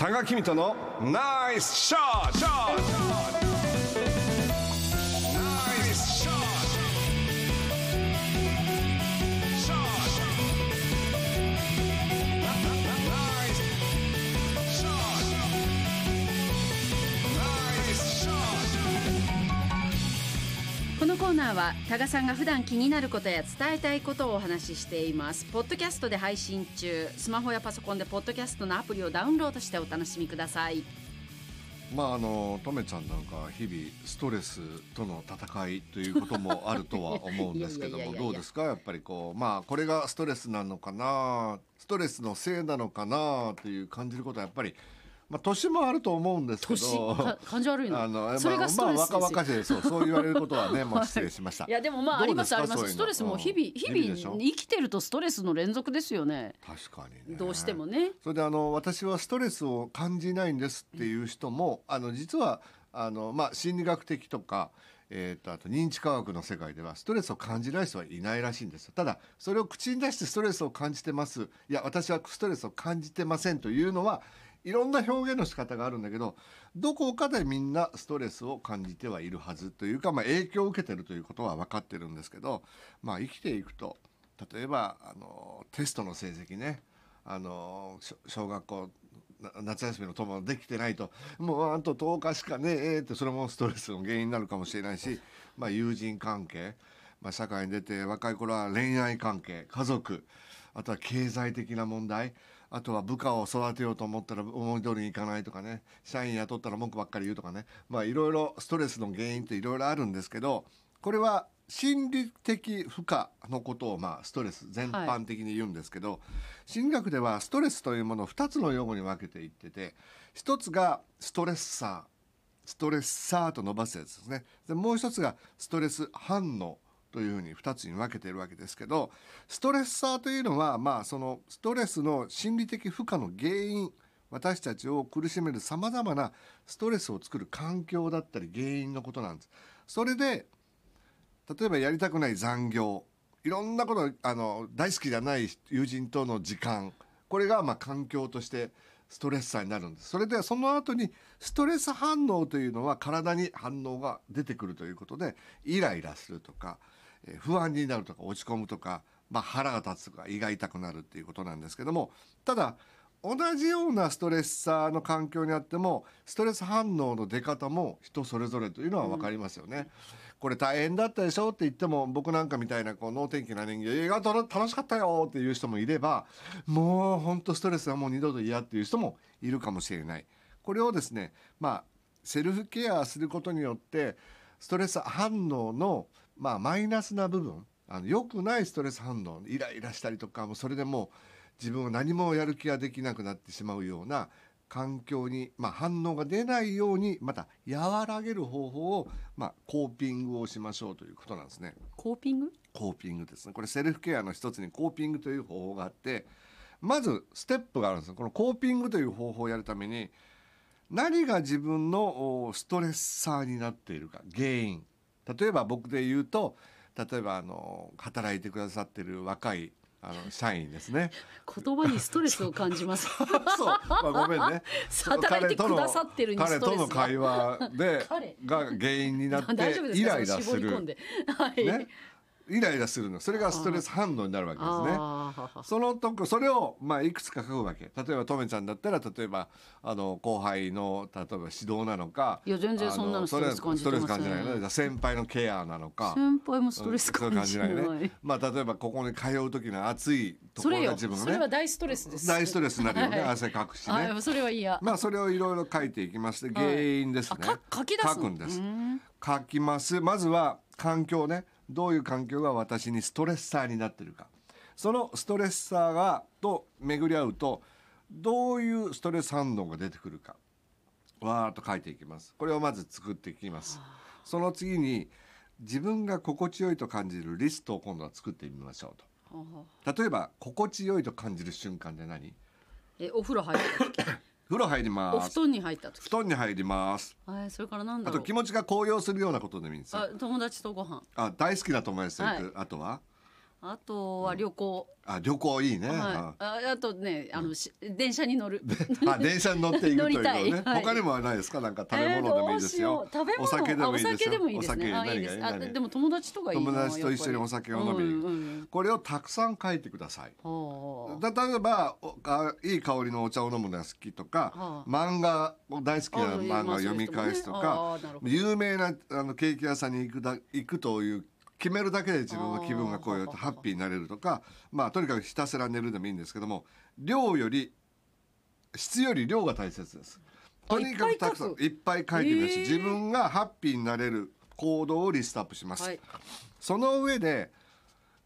多賀君とのナイスショットコーナーは多賀さんが普段気になることや伝えたいことをお話ししています。ポッドキャストで配信中。スマホやパソコンでポッドキャストのアプリをダウンロードしてお楽しみください。まああのとめちゃんなんか日々ストレスとの戦いということもあるとは思うんですけどもどうですか？やっぱりこうまあこれがストレスなのかな？ストレスのせいなのかな？という感じることはやっぱりまあ年もあると思うんですけ年どか感じ悪いのあのそれがストレスですよ。まあ、若々しいそうそう言われることはねもう失礼しました。いやでもまああります。あります。かストレスも日々日々生きてるとストレスの連続ですよね。確かにね。どうしてもね。それであの私はストレスを感じないんですっていう人もあの実はあの、まあ、心理学的とか、えー、とあと認知科学の世界ではストレスを感じない人はいないらしいんですよ。ただそれを口に出してストレスを感じてます。いや私はストレスを感じてませんというのはいろんな表現の仕方があるんだけどどこかでみんなストレスを感じてはいるはずというか、まあ、影響を受けてるということは分かってるんですけど、まあ、生きていくと例えばあのテストの成績ねあの小学校夏休みの友できてないともうあと10日しかねえってそれもストレスの原因になるかもしれないし、まあ、友人関係、まあ、社会に出て若い頃は恋愛関係家族あとは経済的な問題あとは部下を育てようと思ったら思い通りにいかないとかね。社員雇ったら文句ばっかり言うとかね。まあいろいろストレスの原因っていろいろあるんですけどこれは心理的負荷のことをまあストレス全般的に言うんですけど、心理学ではストレスというものを2つの用語に分けていってて1つがストレッサー。ストレッサーと伸ばすやつですね。でもう一つがストレス反応。というふうに2つに分けているわけですけどストレッサーというのはまあそのストレスの心理的負荷の原因私たちを苦しめるさまざまなストレスを作る環境だったり原因のことなんです。それで例えばやりたくない残業いろんなことあの大好きじゃない友人との時間これがまあ環境としてストレッサーになるんですそれでその後にストレス反応というのは体に反応が出てくるということでイライラするとか、えー不安になるとか落ち込むとか、まあ、腹が立つとか胃が痛くなるっていうことなんですけどもただ同じようなストレッサーの環境にあってもストレス反応の出方も人それぞれというのは分かりますよね。これ大変だったでしょって言っても僕なんかみたいなこう能天気な人間映画楽しかったよっていう人もいればもう本当ストレスはもう二度と嫌っていう人もいるかもしれない。これをですねまあセルフケアすることによってストレス反応の、まあ、マイナスな部分あの良くないストレス反応イライラしたりとかもうそれでもう自分は何もやる気ができなくなってしまうような環境に、まあ、反応が出ないようにまた和らげる方法を、まあ、コーピングをしましょうということなんですね。コーピング？コーピングですね。これセルフケアの一つにコーピングという方法があってまずステップがあるんですこのコーピングという方法をやるために何が自分のおストレッサーになっているか原因例えば僕で言うと例えばあの働いてくださってる若いあの社員ですね。言葉にストレスを感じます。そう、まあ、ごめんね。働いてくださってる彼との会話で彼。が原因になってイライラする。はい、ね、イライラするの。それがストレス反応になるわけですね。そのとこそれをまあいくつか書くわけ。例えばとめちゃんだったら例えばあの後輩の例えば指導なのかいや全然そんなのあストレス感じてません。それはストレス感じない。ね先輩のケアなのか。先輩もストレス感じない,、ねまあ例えばここに通う時の暑いところが自分のねそれは大ストレスです。大ストレスになるよね、はい。汗かくしね。あそれは嫌、まあそれをいろいろ書いていきまして原因ですね、あか書き出すの？書くんです。うん。書きます。まずは環境ねどういう環境が私にストレッサーになってるか。そのストレッサーがと巡り合うとどういうストレス反応が出てくるか。わーっと書いていきます。これをまず作っていきます。その次に自分が心地よいと感じるリストを今度は作ってみましょうはと例えば心地よいと感じる瞬間って何？えお風呂入った時 風呂入りおます。布団に入った時。布団に入ります。はいそれからなんだあろう。と気持ちが高揚するようなことでもいいんですよ。あ友達とご飯。あ大好きな友達と行く、あとは？あとは旅行、あ旅行いいね、はい、ああとねあのし電車に乗る。う んあ電車に乗っていくというの 乗りたい。ね、はい。他にもはないですか？なんか食べ物でもいいですよ、えーどうしよお酒でもいいですよ。あお酒でもいいですあいいです。あ何が？何でも友達とかいいな友達と一緒にお酒を飲みに。行くこれをたくさん書いてください。はあだ例えばおあいい香りのお茶を飲むのが好きとか、はあ漫画を大好きなあ漫画を読み返すとか、なるほど。有名なあのケーキ屋さんに行くだ行くという決めるだけで自分の気分がこういうあーハッピーになれるとかまあとにかくひたすら寝るでもいいんですけども量より質より量が大切です。あとにかくたくさんいっぱい書いてみるし、自分がハッピーになれる行動をリストアップします。はい。その上で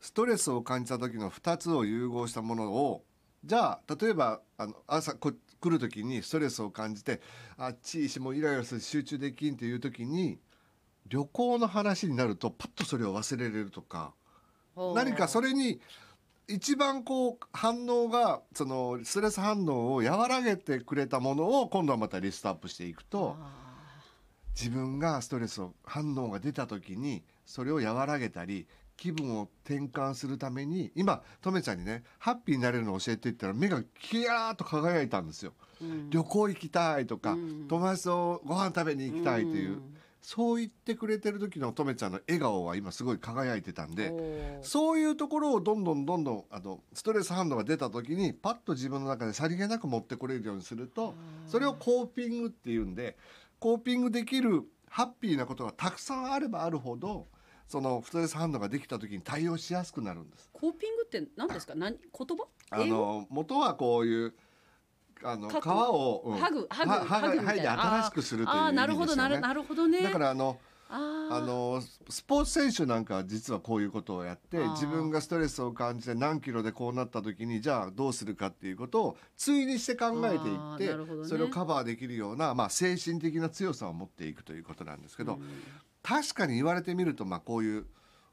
ストレスを感じた時の2つを融合したものをじゃあ例えばあの朝こ来る時にストレスを感じてあっちいしもうイライラする集中できんっていう時に旅行の話になるとパッとそれを忘れれるとか何かそれれに一番こう反応がそのストレス反応を和らげてくれたものを今度はまたリストアップしていくと自分がストレスを反応が出た時にそれを和らげたり気分を転換するために今とめちゃんにねハッピーになれるのを教えていったら目がキヤーッと輝いたんですよ。旅行行きたいとか、うん。友達とご飯食べに行きたいという、そう言ってくれてる時のとめちゃんの笑顔は今すごい輝いてたんで。そういうところをどんどんどんどんあのストレス反応が出た時にパッと自分の中でさりげなく持ってこれるようにするとそれをコーピングっていうんでコーピングできるハッピーなことがたくさんあればあるほどそのストレス反応ができた時に対応しやすくなるんです。コーピングって何ですか？何？言葉？あの元はこういうあの皮を、うん。ハグハグはハグみたいな。新しくするという意味なるほどですよね。なるなるほどね。だからあのあのスポーツ選手なんかは実はこういうことをやって自分がストレスを感じて何キロでこうなった時にじゃあどうするかっていうことを対にして考えていあってね。それをカバーできるような、まあ、精神的な強さを持っていくということなんですけど、確かに言われてみるとまあこういう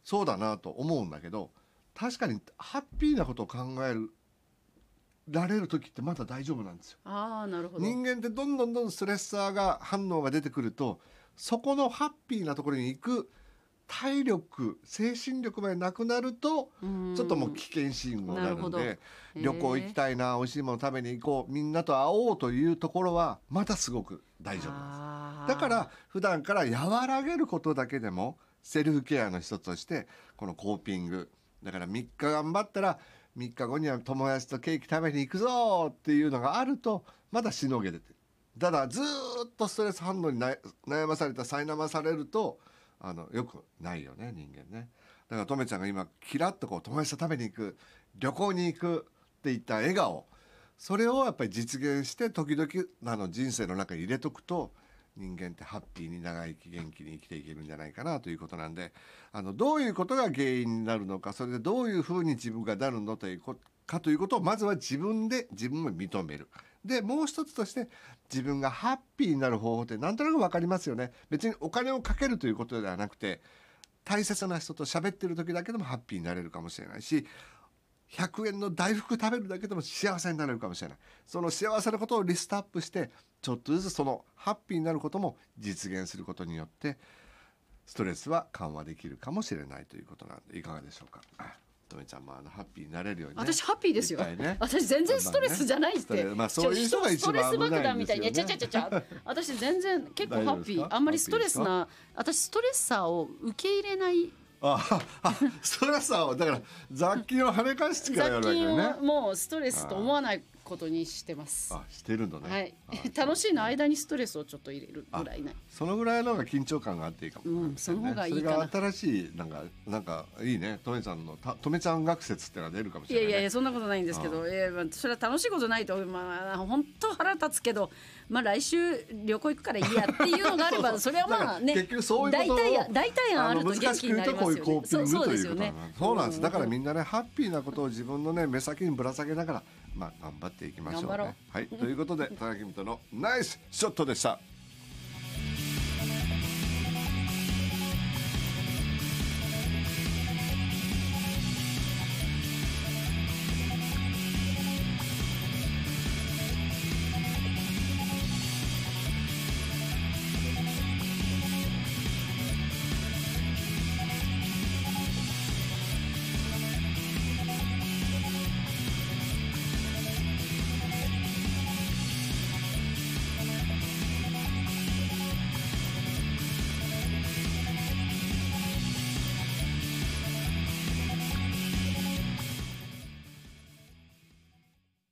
そうだなと思うんだけど確かにハッピーなことを考えるられる時ってまだ大丈夫なんですよ。あーなるほど人間ってどんどんどんどんストレッサーが反応が出てくるとそこのハッピーなところに行く体力精神力までなくなるとうんちょっともう危険信号になるんで旅行行きたいな美味しいもの食べに行こうみんなと会おうというところはまたすごく大丈夫なんです。だから普段から和らげることだけでもセルフケアの一つとしてこのコーピングだから3日頑張ったら3日後には友達とケーキ食べに行くぞっていうのがあるとまだしのげててただずっとストレス反応に悩まされた苛まされるとあのよくないよね人間ね。だからとめちゃんが今キラッとこう友達と食べに行く旅行に行くっていった笑顔。それをやっぱり実現して時々あの人生の中に入れとくと人間ってハッピーに長生き元気に生きていけるんじゃないかなということなんであのどういうことが原因になるのかそれでどういうふうに自分がなるのというこかということをまずは自分で自分を認める。でもう一つとして自分がハッピーになる方法ってなんとなく分かりますよね。別にお金をかけるということではなくて大切な人と喋ってる時だけでもハッピーになれるかもしれないし100円の大福食べるだけでも幸せになれるかもしれない。その幸せなことをリストアップしてちょっとずつそのハッピーになることも実現することによってストレスは緩和できるかもしれないということなんでいかがでしょうか？あとめちゃんもあのハッピーになれるように、ね、私ハッピーですよ、ね。私全然ストレスじゃないって、まあそういう人が一番ストレス爆弾みたいに、ちゃちゃちゃちゃ私全然結構ハッピー。あんまりストレスな私ストレッサーを受け入れないああストレスはだから雑菌を跳ね返す力やる雑菌わけよね。をもうストレスと思わないことにしてます。あしてるんだね、はい。あ楽しいの間にストレスをちょっと入れるぐらいな。いそのぐらいの方が緊張感があっていいかも。しれないうんその方がいいかな。それが新しいなんかなんかいいね。とめちゃんのたとめちゃん学説ってのが出るかもしいれない、ね、やいやいやそんなことないんですけど、いやまあそれは楽しいことないとまあ本当腹立つけど、まあ来週旅行行くからいいやっていうのがあれば それはまあね結局そういう大体や大体案あると元気になりますよね。そうですよね。そうなんです。だからみんなねハッピーなことを自分のね目先にぶら下げながらまあ頑張っていきましょうね。はい。ということで 田中美斗のナイスショットでした